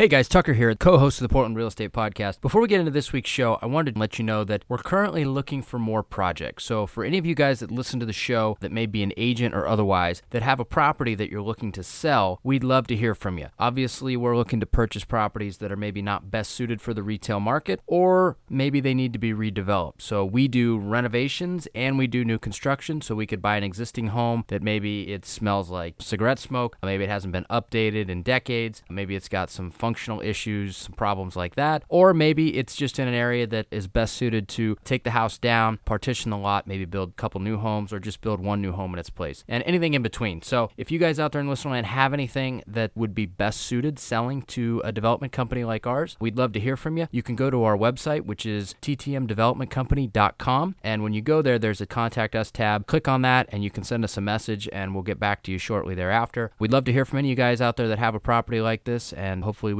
Hey guys, Tucker here, co host of the Portland Real Estate Podcast. Before we get into this week's show, I wanted to let you know that we're currently looking for more projects. So, for any of you guys that listen to the show that may be an agent or otherwise that have a property that you're looking to sell, we'd love to hear from you. Obviously, we're looking to purchase properties that are maybe not best suited for the retail market or maybe they need to be redeveloped. So, we do renovations and we do new construction. So, we could buy an existing home that maybe it smells like cigarette smoke, maybe it hasn't been updated in decades, maybe it's got some functional issues, some problems like that. Or maybe it's just in an area that is best suited to take the house down, partition the lot, maybe build a couple new homes, or just build one new home in its place, and anything in between. So if you guys out there in listener land have anything that would be best suited selling to a development company like ours, we'd love to hear from you. You can go to our website, which is ttmdevelopmentcompany.com. And when you go there, there's a contact us tab. Click on that and you can send us a message and we'll get back to you shortly thereafter. We'd love to hear from any of you guys out there that have a property like this and hopefully we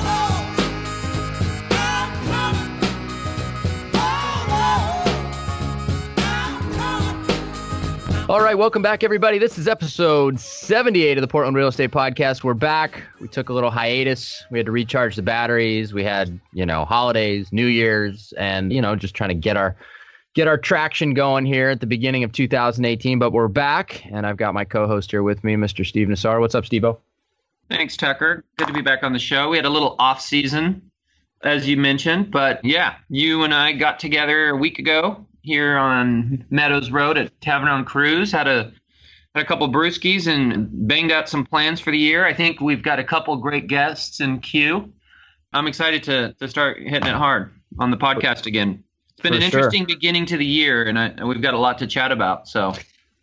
All right, welcome back, everybody. This is episode 78 of the Portland Real Estate Podcast. We're back. We took a little hiatus. We had to recharge the batteries. We had, you know, holidays, New Year's, and you know, just trying to get our get our traction going here at the beginning of 2018. But we're back, and I've got my co-host here with me, Mr. Steve Nassar. What's up, Steve? Thanks, Tucker. Good to be back on the show. We had a little off season, as you mentioned, but yeah, you and I got together a week ago here on Meadows Road at Tavern on Kruse. Had a had a couple brewskis and banged out some plans for the year. I think we've got a couple great guests in queue. I'm excited to to start hitting it hard on the podcast again. It's been For an sure. interesting beginning to the year, and, I, and we've got a lot to chat about. So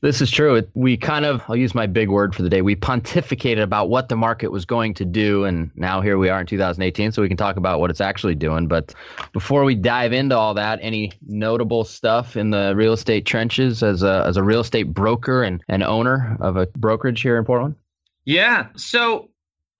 This is true. We kind of, I'll use my big word for the day. We pontificated about what the market was going to do. And now here we are in 2018. So we can talk about what it's actually doing. But before we dive into all that, any notable stuff in the real estate trenches as a, as a real estate broker and, and owner of a brokerage here in Portland? Yeah. So,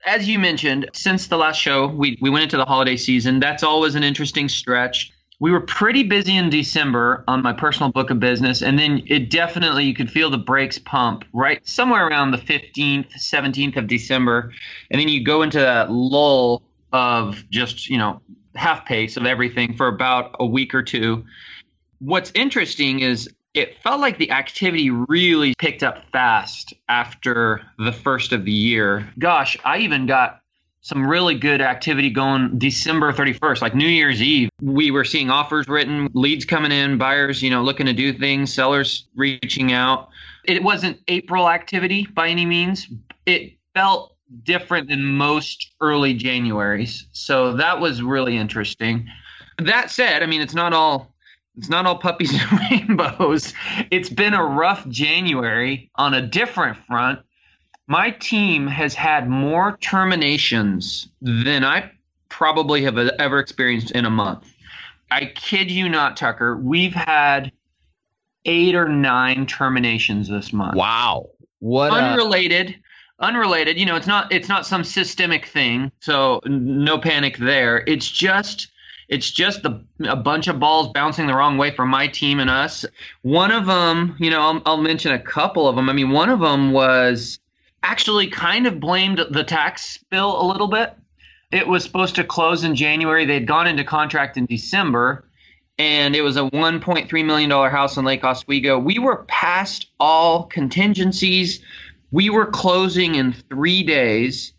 as you mentioned, since the last show, we, we went into the holiday season. That's always an interesting stretch. We were pretty busy in December on my personal book of business. And then it definitely, you could feel the brakes pump right somewhere around the 15th, 17th of December. And then you go into that lull of just, you know, half pace of everything for about a week or two. What's interesting is it felt like the activity really picked up fast after the first of the year. Gosh, I even got some really good activity going December 31st, like New Year's Eve. We were seeing offers written, leads coming in, buyers, you know, looking to do things, sellers reaching out. It wasn't April activity by any means. It felt different than most early Januaries. So that was really interesting. That said, I mean, it's not all it's not all puppies and rainbows. It's been a rough January on a different front. My team has had more terminations than I probably have ever experienced in a month. I kid you not, Tucker. We've had eight or nine terminations this month Wow. What? unrelated unrelated you know it's not it's not some systemic thing so no panic there it's just it's just the, a bunch of balls bouncing the wrong way for my team and us one of them you know I'll, I'll mention a couple of them i mean one of them was actually kind of blamed the tax bill a little bit it was supposed to close in january they'd gone into contract in december and it was a $1.3 million house in Lake Oswego. We were past all contingencies. We were closing in three days,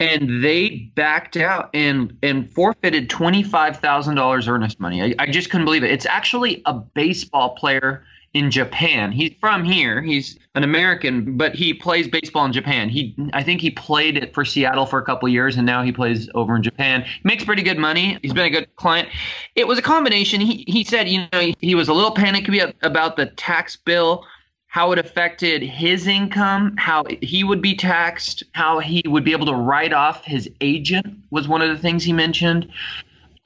and they backed out and and forfeited twenty five thousand dollars earnest money. I, I just couldn't believe it. It's actually a baseball player in Japan. He's from here. He's an American, but he plays baseball in Japan. He I think he played it for Seattle for a couple years and now he plays over in Japan. He makes pretty good money. He's been a good client. It was a combination. He he said, you know, he, he was a little panicky about the tax bill, how it affected his income, how he would be taxed, how he would be able to write off his agent was one of the things he mentioned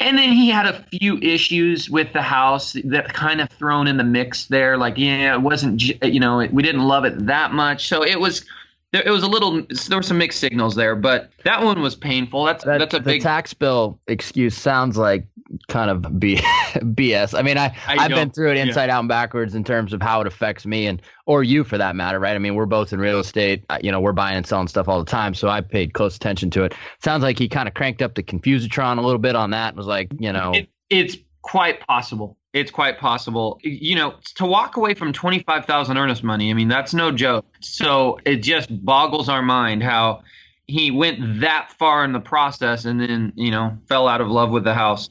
and then he had a few issues with the house that kind of thrown in the mix there. Like, yeah, it wasn't, you know, we didn't love it that much. So it was, it was a little, there were some mixed signals there, but that one was painful. That's, that, that's a the big tax bill excuse sounds like kind of B- BS. I mean, I, I have been through it inside yeah. out and backwards in terms of how it affects me and or you for that matter, right? I mean, we're both in real estate. Uh, you know, we're buying and selling stuff all the time, so I paid close attention to it. Sounds like he kind of cranked up the Confusitron a little bit on that. and was like, you know, it, it's quite possible. It's quite possible. You know, to walk away from twenty five thousand earnest money. I mean, that's no joke. So it just boggles our mind how he went that far in the process and then you know fell out of love with the house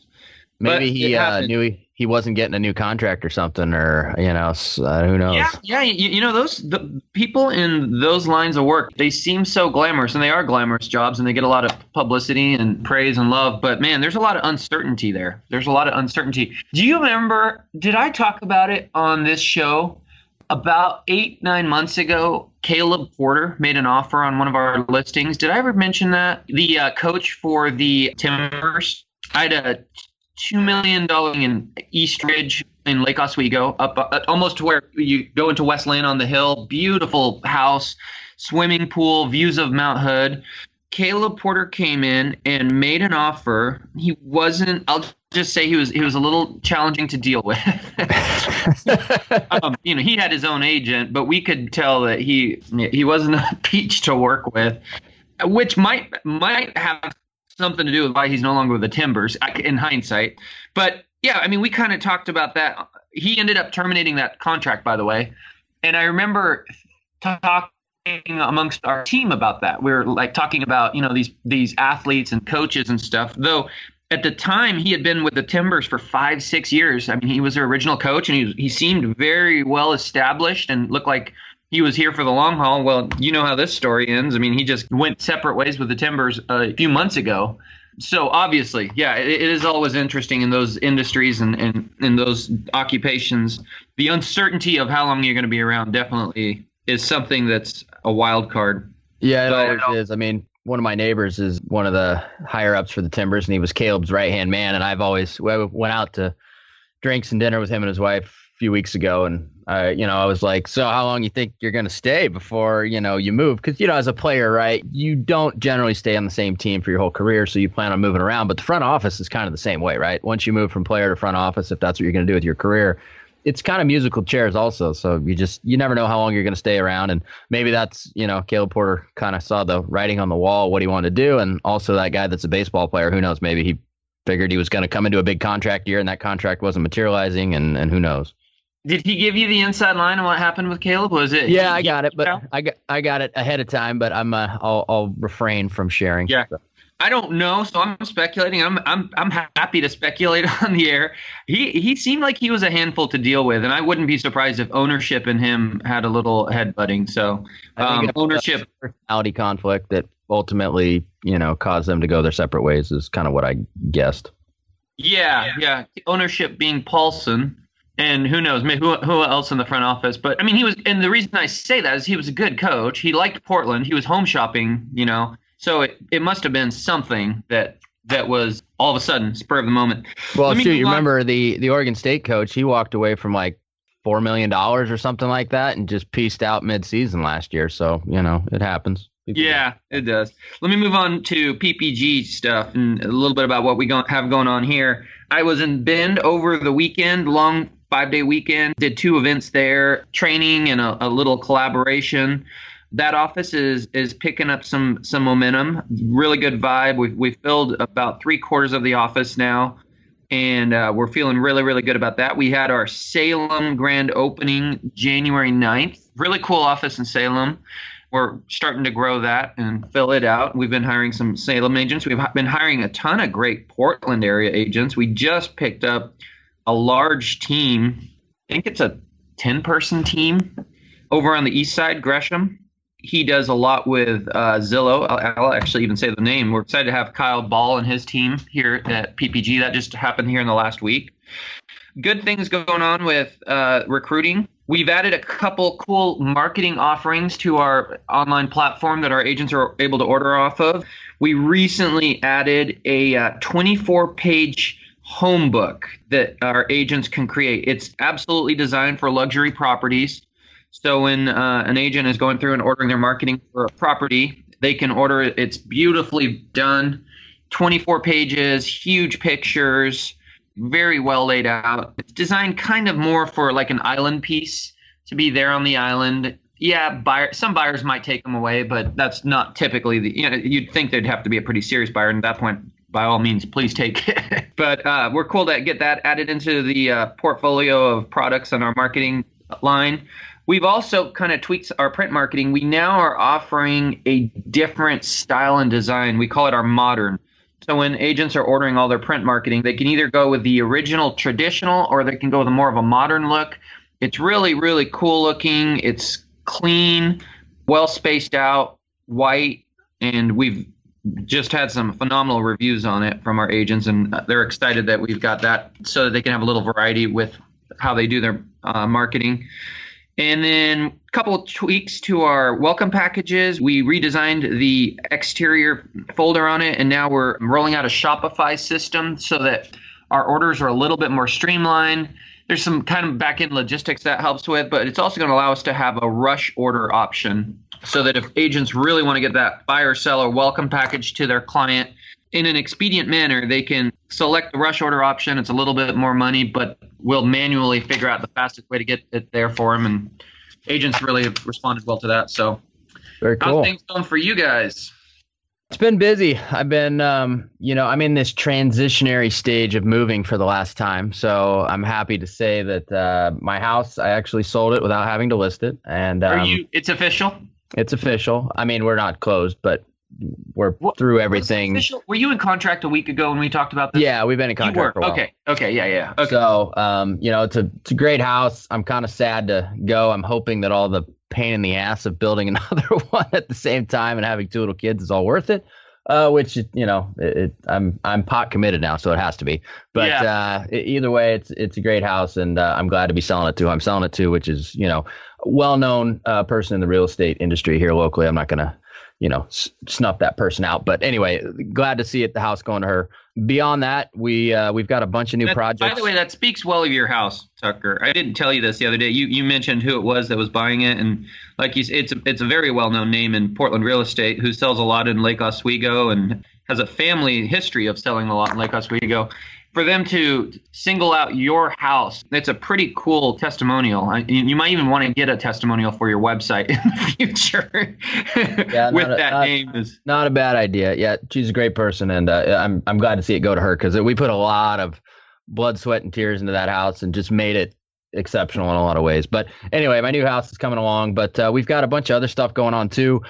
Maybe but he uh, knew he, he wasn't getting a new contract or something, or you know, uh, who knows? Yeah, yeah. You, you know, those the people in those lines of work, they seem so glamorous, and they are glamorous jobs, and they get a lot of publicity and praise and love. But man, there's a lot of uncertainty there. There's a lot of uncertainty. Do you remember? Did I talk about it on this show? About eight, nine months ago, Caleb Porter made an offer on one of our listings. Did I ever mention that? The uh, coach for the Timbers. I had a two million dollar in Eastridge in Lake Oswego, up uh, almost to where you go into West Linn on the hill. Beautiful house, swimming pool, views of Mount Hood. Caleb Porter came in and made an offer. He wasn't. I'll just say he was. He was a little challenging to deal with. um, you know, he had his own agent, but we could tell that he he wasn't a peach to work with, which might might have something to do with why he's no longer with the Timbers in hindsight. But yeah, I mean, we kind of talked about that. He ended up terminating that contract, by the way. And I remember talking amongst our team about that. We were like talking about, you know, these these athletes and coaches and stuff. Though at the time he had been with the Timbers for five, six years. I mean, he was their original coach and he he seemed very well established and looked like he was here for the long haul. Well, you know how this story ends. I mean, he just went separate ways with the Timbers uh, a few months ago. So obviously, yeah, it, it is always interesting in those industries and, and in those occupations. The uncertainty of how long you're going to be around definitely is something that's a wild card. Yeah, it always is. I mean, one of my neighbors is one of the higher ups for the Timbers, and he was Caleb's right hand man. And I've always went out to drinks and dinner with him and his wife a few weeks ago, and I, you know, I was like, so how long you think you're going to stay before, you know, you move? Because, you know, as a player, right, you don't generally stay on the same team for your whole career. So you plan on moving around. But the front office is kind of the same way, right? Once you move from player to front office, if that's what you're going to do with your career, it's kind of musical chairs also. So you just, you never know how long you're going to stay around. And maybe that's, you know, Caleb Porter kind of saw the writing on the wall, what he wanted to do. And also that guy that's a baseball player, who knows, maybe he figured he was going to come into a big contract year and that contract wasn't materializing. And, and who knows? Did he give you the inside line on what happened with Caleb? Was it? Yeah, I got it, but I got I got it ahead of time, but I'm uh, I'll I'll refrain from sharing. Yeah. So. I don't know, so I'm speculating. I'm I'm I'm happy to speculate on the air. He he seemed like he was a handful to deal with, and I wouldn't be surprised if ownership and him had a little headbutting. So um, ownership personality conflict that ultimately you know caused them to go their separate ways is kind of what I guessed. Yeah, yeah. Ownership being Paulson, and who knows, maybe who, who else in the front office. But I mean, he was, and the reason I say that is he was a good coach. He liked Portland. He was home shopping, you know. So it, it must have been something that that was all of a sudden spur of the moment. Well, shoot, you remember the the Oregon State coach? He walked away from like four million dollars or something like that, and just pieced out mid season last year. So you know, it happens. Yeah, it does. Let me move on to PPG stuff and a little bit about what we go- have going on here. I was in Bend over the weekend, long five day weekend. Did two events there, training and a, a little collaboration. That office is is picking up some some momentum. Really good vibe. We've we've filled about three quarters of the office now, and uh, we're feeling really really good about that. We had our Salem grand opening January 9th. Really cool office in Salem we're starting to grow that and fill it out. We've been hiring some Salem agents. We've been hiring a ton of great Portland area agents. We just picked up a large team. I think it's a 10 person team over on the east side, Gresham. He does a lot with uh, Zillow. I'll, I'll, actually even say the name. We're excited to have Kyle Ball and his team here at PPG. That just happened here in the last week. Good things going on with uh, recruiting. We've added a couple cool marketing offerings to our online platform that our agents are able to order off of. We recently added a uh, 24 page home book that our agents can create. It's absolutely designed for luxury properties. So when uh, an agent is going through and ordering their marketing for a property, they can order it. It's beautifully done, 24 pages, huge pictures, very well laid out. It's designed kind of more for like an island piece to be there on the island. Yeah, buyer, some buyers might take them away, but that's not typically the. You know, you'd think they'd have to be a pretty serious buyer, at that point, by all means, please take it. but uh, we're cool to get that added into the uh, portfolio of products on our marketing line. We've also kind of tweaked our print marketing. We now are offering a different style and design. We call it our modern. So when agents are ordering all their print marketing, they can either go with the original traditional or they can go with a more of a modern look. It's really, really cool looking. It's clean, well spaced out, white, and we've just had some phenomenal reviews on it from our agents, and they're excited that we've got that so that they can have a little variety with how they do their uh, marketing. And then a couple of tweaks to our welcome packages. We redesigned the exterior folder on it, and now we're rolling out a Shopify system so that our orders are a little bit more streamlined. There's some kind of back end logistics that helps with, but it's also going to allow us to have a rush order option so that if agents really want to get that buyer seller welcome package to their client in an expedient manner, they can select the rush order option. It's a little bit more money, but we'll manually figure out the fastest way to get it there for them. And agents really have responded well to that. So, very cool. How's things going for you guys? It's been busy. I've been, um, you know, I'm in this transitionary stage of moving for the last time. So I'm happy to say that uh, my house, I actually sold it without having to list it. And um, are you? It's official. It's official. I mean, we're not closed, but we're what, through everything. Were you in contract a week ago when we talked about this? Yeah, we've been in contract for a while. Okay. Okay. Yeah. Yeah. Okay. So, um, you know, it's a it's a great house. I'm kind of sad to go. I'm hoping that all the pain in the ass of building another one at the same time and having two little kids is all worth it. Uh, which you know, it, it, I'm I'm pot committed now, so it has to be. But yeah. uh, either way, it's it's a great house, and uh, I'm glad to be selling it to. I'm selling it to, which is you know, well known uh, person in the real estate industry here locally. I'm not gonna you know, s- snuff that person out. But anyway, glad to see it. The house going to her. Beyond that, we uh, we've got a bunch of new that, projects. By the way, that speaks well of your house, Tucker. I didn't tell you this the other day. You you mentioned who it was that was buying it, and like you, it's a, it's a very well known name in Portland real estate who sells a lot in Lake Oswego and has a family history of selling a lot in Lake Oswego for them to single out your house, it's a pretty cool testimonial. You might even want to get a testimonial for your website in the future yeah, with a, that not, name. Is not a bad idea. Yeah, she's a great person, and uh, I'm I'm glad to see it go to her because we put a lot of blood, sweat, and tears into that house and just made it exceptional in a lot of ways. But anyway, my new house is coming along, but uh, we've got a bunch of other stuff going on too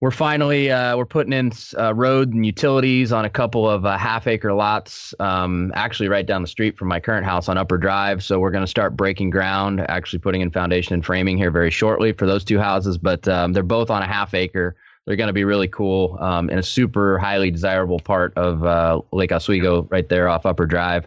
we're finally uh, we're putting in uh, road and utilities on a couple of uh, half acre lots um, actually right down the street from my current house on upper drive. So we're going to start breaking ground actually putting in foundation and framing here very shortly for those two houses. But um, they're both on a half acre. They're going to be really cool um, in a super highly desirable part of uh, lake oswego right there off upper drive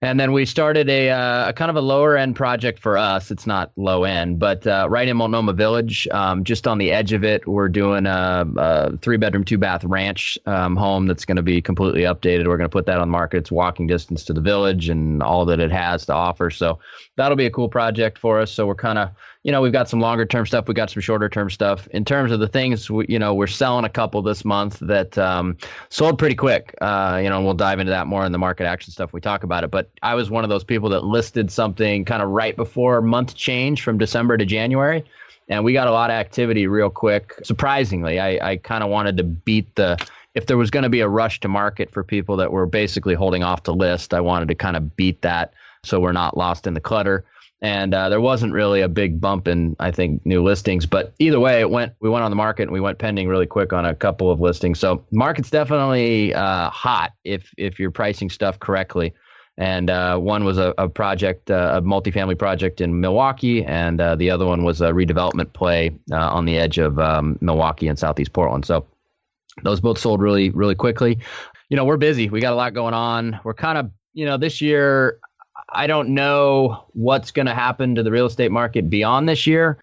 and then we started a, uh, a, kind of a lower end project for us. It's not low end, but uh, right in Multnomah Village, um, just on the edge of it, we're doing a, a three bedroom, two bath ranch um, home that's going to be completely updated. We're going to put that on the market. It's walking distance to the village and all that it has to offer. So that'll be a cool project for us. So we're kind of you know, we've got some longer term stuff. We've got some shorter term stuff. In terms of the things, we, you know, we're selling a couple this month that um, sold pretty quick. Uh, you know, we'll dive into that more in the market action stuff. We talk about it. But I was one of those people that listed something kind of right before month change from December to January. And we got a lot of activity real quick. Surprisingly, I, I kind of wanted to beat the if there was going to be a rush to market for people that were basically holding off to list, I wanted to kind of beat that so we're not lost in the clutter and uh, there wasn't really a big bump in I think new listings. But either way, it went. We went on the market and we went pending really quick on a couple of listings. So market's definitely uh, hot if if you're pricing stuff correctly. And uh, one was a, a project, uh, a multifamily project in Milwaukie, and uh, the other one was a redevelopment play uh, on the edge of um, Milwaukie and Southeast Portland. So those both sold really, really quickly. You know, we're busy. We got a lot going on. We're kind of, you know, this year I don't know what's going to happen to the real estate market beyond this year.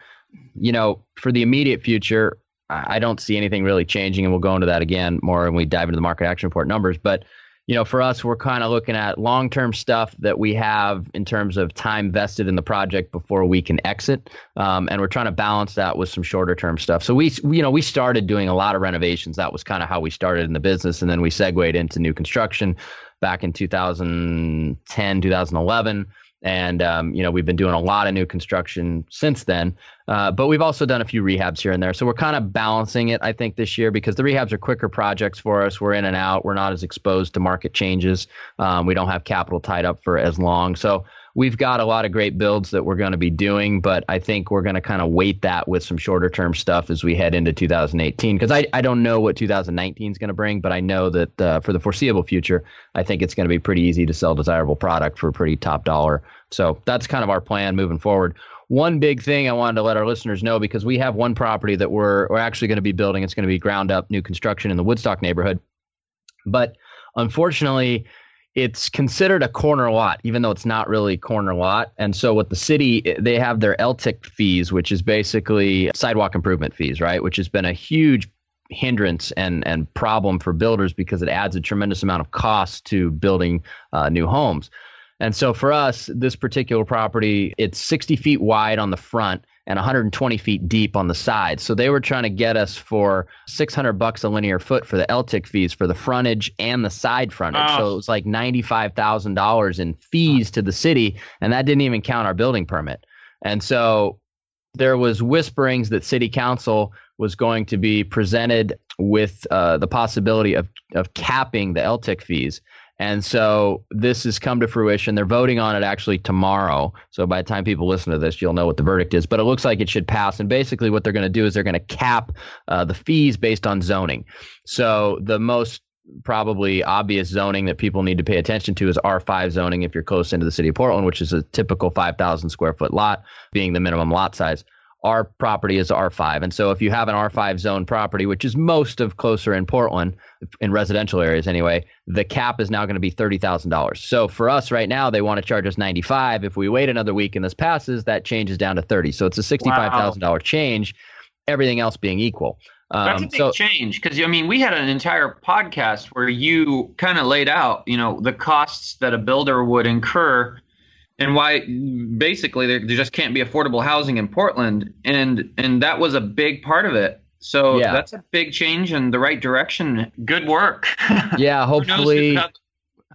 You know, for the immediate future, I don't see anything really changing, and we'll go into that again more when we dive into the market action report numbers. But you know, for us, we're kind of looking at long term stuff that we have in terms of time vested in the project before we can exit. Um, and we're trying to balance that with some shorter term stuff. So we, you know, we started doing a lot of renovations. That was kind of how we started in the business. And then we segued into new construction back in 2010, 2011 and um, you know we've been doing a lot of new construction since then. Uh, but we've also done a few rehabs here and there. So we're kind of balancing it i think this year because the rehabs are quicker projects for us. We're in and out. We're not as exposed to market changes. Um, we don't have capital tied up for as long. So we've got a lot of great builds that we're going to be doing, but I think we're going to kind of weight that with some shorter term stuff as we head into 2018 because I, I don't know what 2019 is going to bring, but I know that uh, for the foreseeable future, I think it's going to be pretty easy to sell desirable product for a pretty top dollar. So that's kind of our plan moving forward. One big thing I wanted to let our listeners know because we have one property that we're, we're actually going to be building. It's going to be ground up new construction in the Woodstock neighborhood. But unfortunately, it's considered a corner lot, even though it's not really corner lot. And so, with the city, they have their LTIC fees, which is basically sidewalk improvement fees, right? Which has been a huge hindrance and and problem for builders because it adds a tremendous amount of cost to building uh, new homes. And so, for us, this particular property, it's 60 feet wide on the front and 120 feet deep on the side. So they were trying to get us for 600 bucks a linear foot for the LTIC fees for the frontage and the side frontage. Oh. So it was like $95,000 in fees to the city, and that didn't even count our building permit. And so there was whisperings that city council was going to be presented with uh, the possibility of of capping the LTIC fees. And so this has come to fruition. They're voting on it actually tomorrow. So by the time people listen to this, you'll know what the verdict is. But it looks like it should pass. And basically, what they're going to do is they're going to cap uh, the fees based on zoning. So the most probably obvious zoning that people need to pay attention to is R5 zoning if you're close into the city of Portland, which is a typical 5,000 square foot lot, being the minimum lot size our property is R5. And so if you have an R5 zone property, which is most of closer in Portland, in residential areas anyway, the cap is now going to be $30,000. So for us right now, they want to charge us 95. If we wait another week and this passes, that changes down to 30. So it's a $65,000 wow. change, everything else being equal. Um, That's a big so, change because I mean we had an entire podcast where you kind of laid out you know the costs that a builder would incur and why basically there, there just can't be affordable housing in Portland, and and that was a big part of it. So yeah. that's a big change in the right direction. Good work. Yeah, hopefully.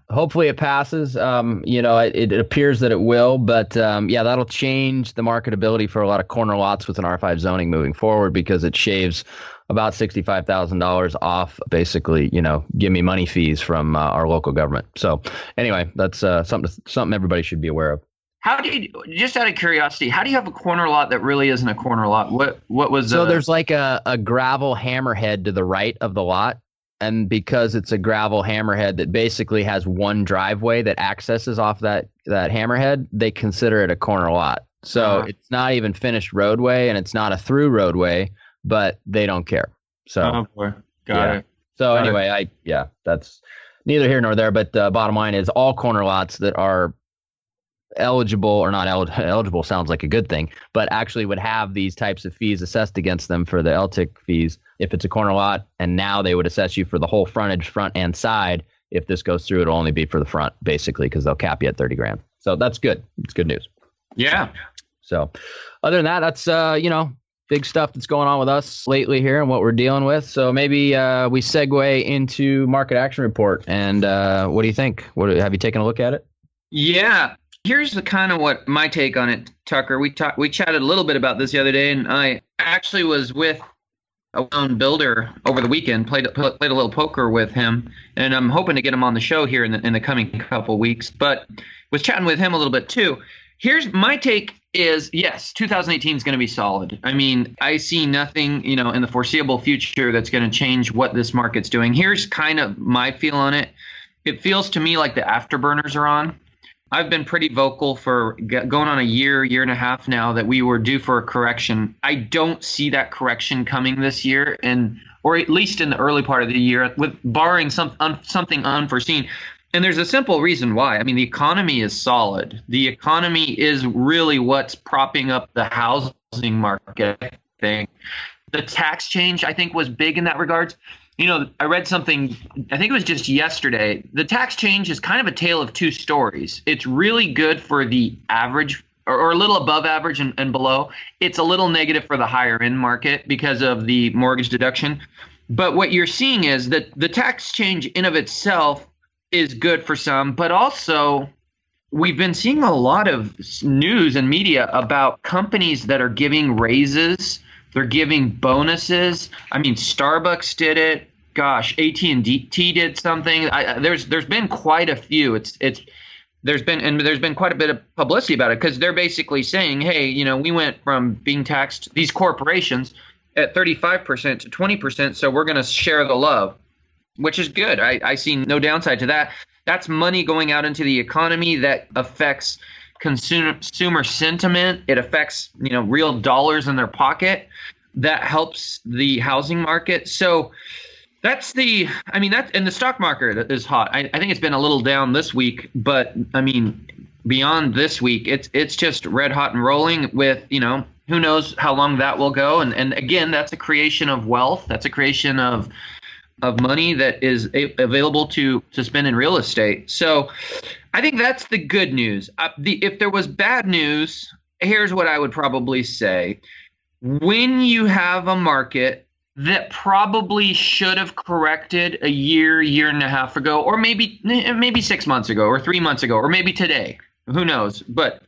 hopefully it passes. Um, you know, it, it, appears that it will, but um, yeah, that'll change the marketability for a lot of corner lots with an R5 zoning moving forward because it shaves about sixty-five thousand dollars off, basically, you know, give me money fees from uh, our local government. So, anyway, that's uh, something something everybody should be aware of. How do you just out of curiosity? How do you have a corner lot that really isn't a corner lot? What what was so? Uh, there's like a a gravel hammerhead to the right of the lot, and because it's a gravel hammerhead that basically has one driveway that accesses off that that hammerhead, they consider it a corner lot. So uh-huh. it's not even finished roadway, and it's not a through roadway but they don't care. So, oh boy, got yeah. it. So got anyway, it. I yeah, that's neither here nor there. But uh, bottom line is, all corner lots that are eligible or not el- eligible sounds like a good thing, but actually would have these types of fees assessed against them for the LTIC fees if it's a corner lot, and now they would assess you for the whole frontage, front and side. If this goes through, it'll only be for the front, basically, because they'll cap you at thirty grand. So that's good. It's good news. Yeah. So, other than that, that's uh, you know, big stuff that's going on with us lately here and what we're dealing with. So maybe uh, we segue into market action report. And uh, what do you think? What have you taken a look at it? Yeah. Here's the kind of what my take on it, Tucker. We talked, we chatted a little bit about this the other day, and I actually was with a well-known builder over the weekend. played played a little poker with him, and I'm hoping to get him on the show here in the in the coming couple weeks. But was chatting with him a little bit too. Here's my take is yes, 2018 is going to be solid. I mean, I see nothing, you know, in the foreseeable future that's going to change what this market's doing. Here's kind of my feel on it. It feels to me like the afterburners are on. I've been pretty vocal for going on a year, year and a half now that we were due for a correction. I don't see that correction coming this year, and or at least in the early part of the year, with barring some un, something unforeseen. And there's a simple reason why. I mean, the economy is solid. The economy is really what's propping up the housing market thing. The tax change, I think, was big in that regard. you know, I read something, I think it was just yesterday. The tax change is kind of a tale of two stories. It's really good for the average or, or a little above average and, and below. It's a little negative for the higher end market because of the mortgage deduction. But what you're seeing is that the tax change in of itself is good for some, but also we've been seeing a lot of news and media about companies that are giving raises. They're giving bonuses. I mean starbucks did it. Gosh at&t did something. I, there's there's been quite a few. It's it's there's been and there's been quite a bit of publicity about it because they're basically saying hey you know we went from being taxed these corporations at 35% to 20% so we're going to share the love which is good I, I see no downside to that that's money going out into the economy that affects consumer, consumer sentiment. It affects you know real dollars in their pocket. That helps the housing market. So that's the I mean that and the stock market is hot. I, I think it's been a little down this week, but I mean beyond this week, it's it's just red hot and rolling with you know who knows how long that will go. And and again, that's a creation of wealth. That's a creation of of money that is a- available to to spend in real estate. So I think that's the good news. Uh, the if there was bad news, here's what I would probably say. When you have a market that probably should have corrected a year, year and a half ago, or maybe maybe six months ago, or three months ago, or maybe today. Who knows? But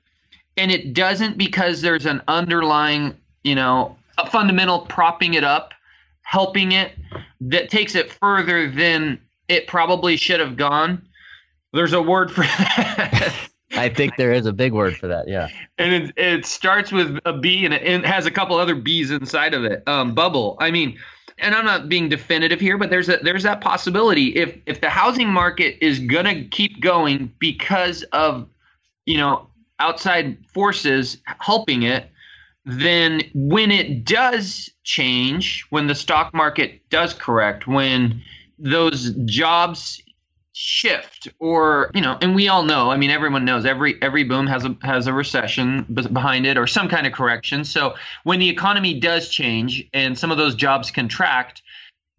and it doesn't because there's an underlying, you know, a fundamental propping it up helping it that takes it further than it probably should have gone. There's a word for that. I think there is a big word for that. Yeah. And it, it starts with a B and it, has a couple other B's inside of it. Um, bubble. I mean, and I'm not being definitive here, but there's a, there's that possibility if if the housing market is gonna keep going because of you know outside forces helping it, then when it does change, when the stock market does correct, when those jobs shift or you know and we all know i mean everyone knows every every boom has a has a recession behind it or some kind of correction. So when the economy does change and some of those jobs contract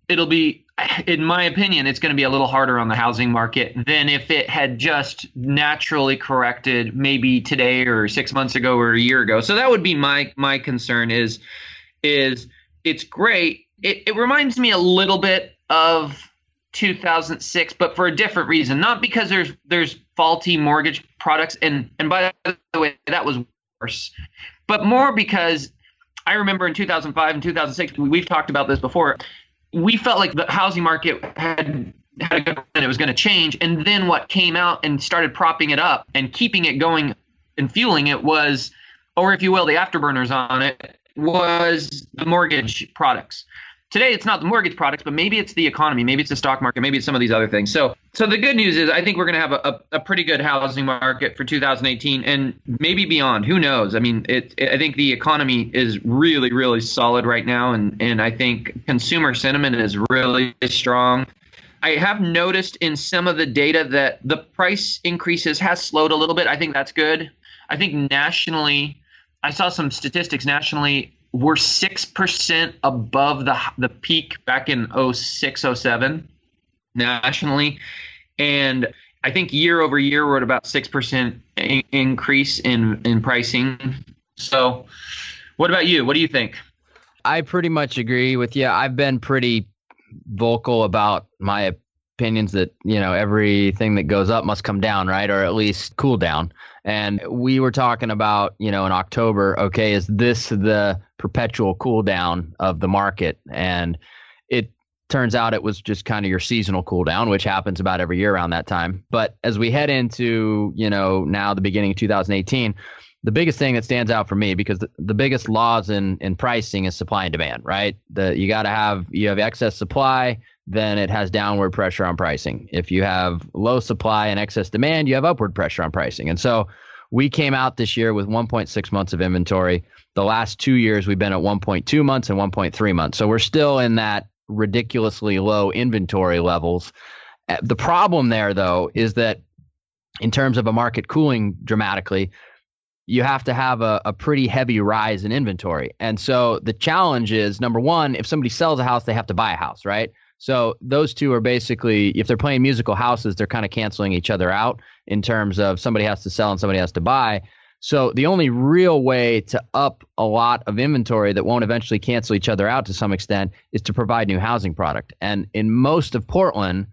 it'll be in my opinion, it's going to be a little harder on the housing market than if it had just naturally corrected maybe today or six months ago or a year ago. So that would be my my concern is is it's great. It, it reminds me a little bit of 2006, but for a different reason. Not because there's there's faulty mortgage products, and and by the way, that was worse, but more because I remember in 2005 and 2006, we've talked about this before we felt like the housing market had had a good and it was going to change. And then what came out and started propping it up and keeping it going and fueling it was, or if you will, the afterburners on it was the mortgage products. Today it's not the mortgage products, but maybe it's the economy, maybe it's the stock market, maybe it's some of these other things. So, so the good news is I think we're going to have a, a, a, pretty good housing market for 2018 and maybe beyond. Who knows? I mean, it, it, I think the economy is really, really solid right now, and and I think consumer sentiment is really strong. I have noticed in some of the data that the price increases has slowed a little bit. I think that's good. I think nationally, I saw some statistics nationally we're 6% above the the peak back in 06 07 nationally. And i think year over year we're at about 6% in- increase in in pricing. So what about you? What do you think? I pretty much agree with you. I've been pretty vocal about my opinions that you know everything that goes up must come down right or at least cool down and we were talking about, you know, in October, okay, is this the perpetual cool down of the market? And it turns out it was just kind of your seasonal cool down, which happens about every year around that time. But as we head into, you know, now the beginning of 2018, the biggest thing that stands out for me because the, the biggest laws in in pricing is supply and demand, right? The you got to have you have excess supply, then it has downward pressure on pricing. If you have low supply and excess demand, you have upward pressure on pricing. And so we came out this year with 1.6 months of inventory. The last two years, we've been at 1.2 months and 1.3 months. So we're still in that ridiculously low inventory levels. Uh, the problem there, though, is that in terms of a market cooling dramatically, you have to have a, a pretty heavy rise in inventory. And so the challenge is number one, if somebody sells a house, they have to buy a house, right? So those two are basically, if they're playing musical houses, they're kind of canceling each other out in terms of somebody has to sell and somebody has to buy. So the only real way to up a lot of inventory that won't eventually cancel each other out to some extent is to provide new housing product. And in most of Portland,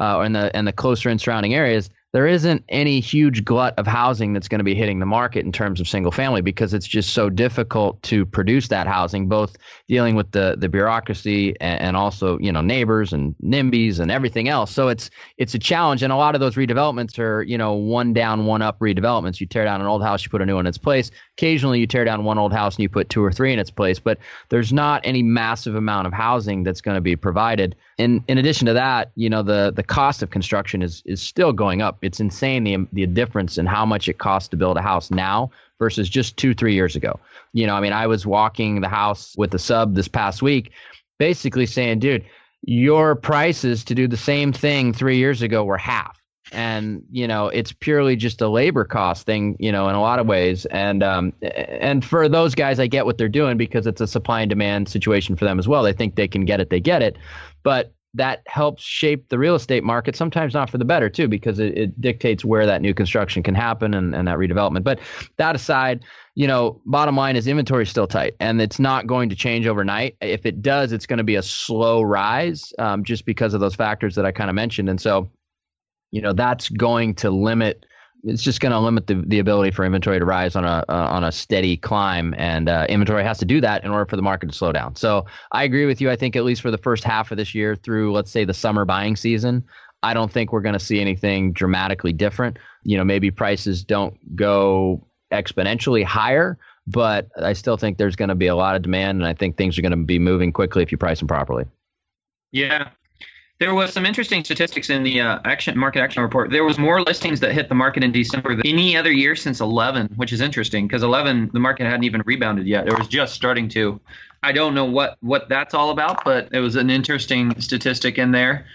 uh, and the and the closer in surrounding areas, there isn't any huge glut of housing that's going to be hitting the market in terms of single family because it's just so difficult to produce that housing, both dealing with the the bureaucracy and, and also you know neighbors and NIMBYs and everything else. So it's it's a challenge, and a lot of those redevelopments are you know one down, one up redevelopments. You tear down an old house, you put a new one in its place. Occasionally, you tear down one old house and you put two or three in its place, but there's not any massive amount of housing that's going to be provided. In in addition to that, you know the the cost of construction is is still going up it's insane the the difference in how much it costs to build a house now versus just two three years ago. You know, I mean, I was walking the house with the sub this past week, basically saying, dude, your prices to do the same thing three years ago were half. And you know it's purely just a labor cost thing, you know, in a lot of ways. And um, and for those guys, I get what they're doing because it's a supply and demand situation for them as well. They think they can get it, they get it. But that helps shape the real estate market, sometimes not for the better, too, because it, it, dictates where that new construction can happen and, and that redevelopment. But that aside, you know, bottom line is inventory is still tight and it's not going to change overnight. If it does, it's going to be a slow rise um, just because of those factors that I kind of mentioned. And so, you know, that's going to limit it's just going to limit the, the ability for inventory to rise on a uh, on a steady climb, and uh, inventory has to do that in order for the market to slow down. So I agree with you. I think at least for the first half of this year, through let's say the summer buying season, I don't think we're going to see anything dramatically different. You know, maybe prices don't go exponentially higher, but I still think there's going to be a lot of demand, and I think things are going to be moving quickly if you price them properly. Yeah, there was some interesting statistics in the uh, action market action report. There was more listings that hit the market in December than any other year since 11, which is interesting because 11 the market hadn't even rebounded yet. It was just starting to. I don't know what what that's all about, but it was an interesting statistic in there.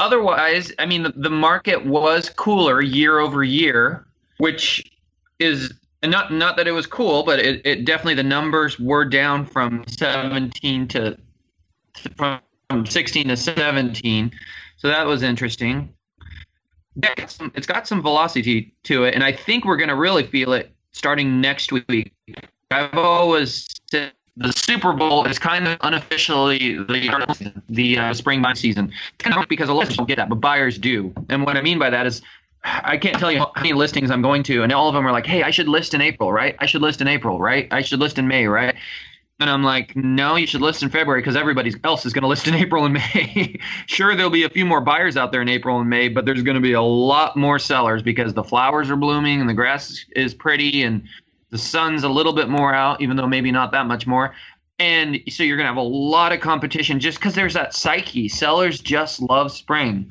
Otherwise, I mean the, the market was cooler year over year, which is not not that it was cool, but it, it definitely the numbers were down from 17 to from from 16 to 17. So that was interesting. It's got some velocity to it, and I think we're going to really feel it starting next week. I've always said the Super Bowl is kind of unofficially the the uh, spring buying season. Kind of because a lot of don't get that, but buyers do. And what I mean by that is, I can't tell you how many listings I'm going to, and all of them are like, "Hey, I should list in April, right? I should list in April, right? I should list in May, right?" And I'm like, no, you should list in February because everybody else is going to list in April and May. sure, there'll be a few more buyers out there in April and May, but there's going to be a lot more sellers because the flowers are blooming and the grass is pretty and the sun's a little bit more out, even though maybe not that much more. And so you're going to have a lot of competition just because there's that psyche. Sellers just love spring.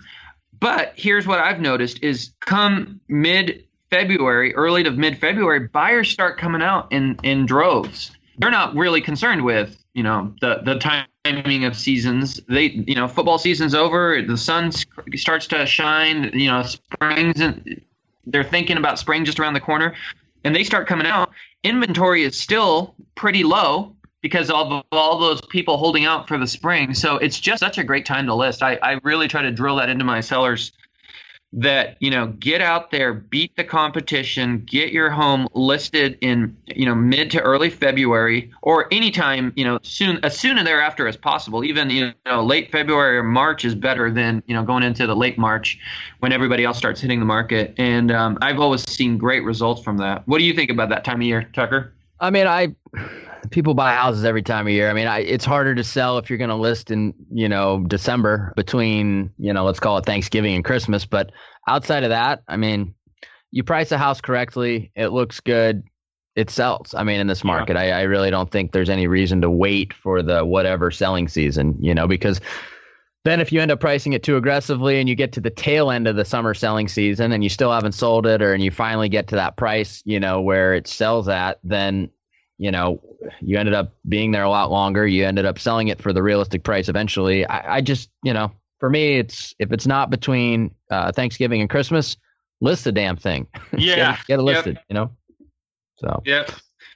But here's what I've noticed is come mid February, early to mid February, buyers start coming out in, in droves they're not really concerned with you know the the timing of seasons. They you know football season's over, the sun starts to shine. You know springs and they're thinking about spring just around the corner, and they start coming out. Inventory is still pretty low because of all those people holding out for the spring. So it's just such a great time to list. I, I really try to drill that into my sellers that you know get out there beat the competition get your home listed in you know mid to early february or anytime you know soon as soon thereafter as possible. Even you know late february or march is better than you know going into the late march when everybody else starts hitting the market. And um, i've always seen great results from that. What do you think about that time of year tucker? I mean i people buy houses every time of year. I mean, I, it's harder to sell if you're going to list in, you know, December between, you know, let's call it Thanksgiving and Christmas. But outside of that, I mean, you price a house correctly, it looks good, it sells. I mean, in this market, yeah. I, I really don't think there's any reason to wait for the whatever selling season, you know, because then if you end up pricing it too aggressively and you get to the tail end of the summer selling season and you still haven't sold it or and you finally get to that price, you know, where it sells at, then you know, you ended up being there a lot longer. You ended up selling it for the realistic price eventually. I, I just, you know, for me, it's if it's not between uh, Thanksgiving and Christmas, list the damn thing. Yeah, get, get, it listed. Yep. You know. So. Yep.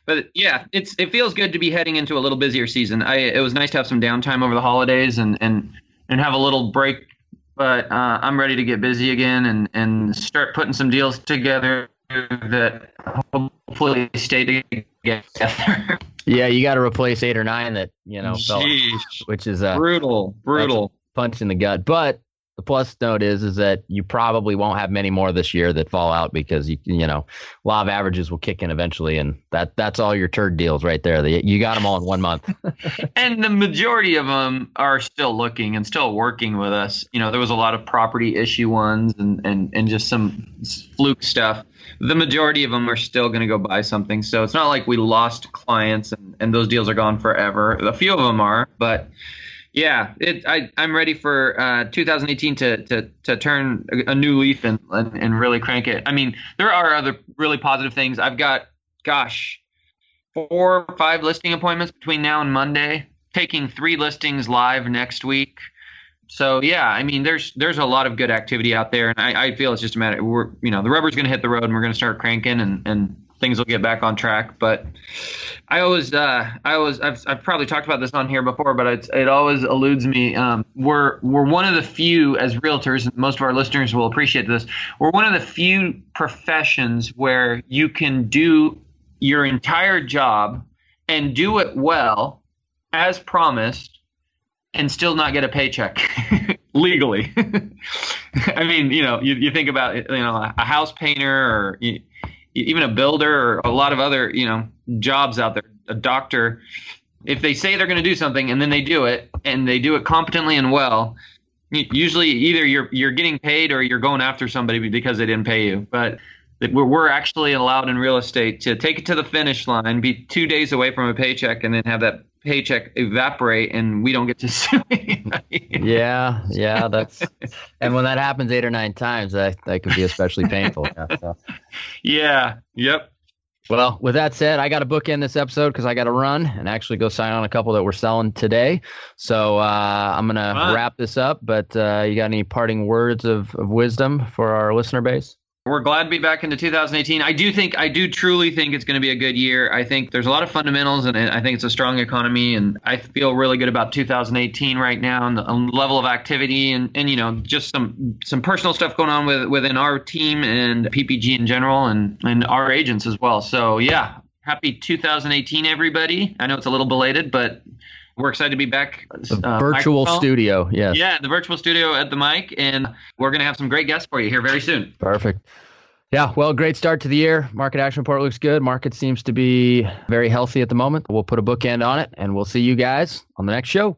But yeah, it's it feels good to be heading into a little busier season. I it was nice to have some downtime over the holidays and and and have a little break. But uh, I'm ready to get busy again and and start putting some deals together that hopefully stay together. Yeah, you got to replace eight or nine that you know, fell, which is uh, brutal, brutal. punch in the gut. But the plus note is is that you probably won't have many more this year that fall out because you you know law of averages will kick in eventually and that that's all your turd deals right there. You got them all in one month. And the majority of them are still looking and still working with us. You know there was a lot of property issue ones and and and just some fluke stuff. The majority of them are still going to go buy something. So it's not like we lost clients and and those deals are gone forever. A few of them are but yeah, it, I, I'm ready for uh, 2018 to, to, to turn a, new leaf and, and, and really crank it. I mean, there are other really positive things. I've got, gosh, four or five listing appointments between now and Monday, taking three listings live next week. So yeah, I mean, there's there's a lot of good activity out there, and I, I feel it's just a matter. We're you know the rubber's going to hit the road, and we're going to start cranking, and and things will get back on track. But I always, uh, I always, I've, I've probably talked about this on here before, but it, it always eludes me. Um, we're we're one of the few as realtors, and most of our listeners will appreciate this. We're one of the few professions where you can do your entire job and do it well, as promised, and still not get a paycheck legally. I mean, you know, you, you think about you know a house painter or even a builder or a lot of other you know jobs out there a doctor if they say they're going to do something and then they do it and they do it competently and well usually either you're you're getting paid or you're going after somebody because they didn't pay you. But we're, we're actually allowed in real estate to take it to the finish line be two days away from a paycheck and then have that paycheck evaporate and we don't get to sue anybody. yeah, yeah, that's and when that happens eight or nine times, that that could be especially painful. Yeah, so. yeah. Yep. Well, with that said, I got to book in this episode because I got to run and actually go sign on a couple that we're selling today. So uh, I'm gonna wrap this up. But uh, you got any parting words of, of wisdom for our listener base? We're glad to be back into 2018. I do think, I do truly think it's going to be a good year. I think there's a lot of fundamentals, and I think it's a strong economy, and I feel really good about 2018 right now and the um, level of activity, and and you know just some some personal stuff going on with within our team and PPG in general, and and our agents as well. So yeah, happy 2018, everybody. I know it's a little belated, but we're excited to be back. The uh, virtual microphone. studio, yes. Yeah, the virtual studio at the mic, and we're going to have some great guests for you here very soon. Perfect. Yeah, well, great start to the year. Market action report looks good. Market seems to be very healthy at the moment. We'll put a bookend on it, and we'll see you guys on the next show.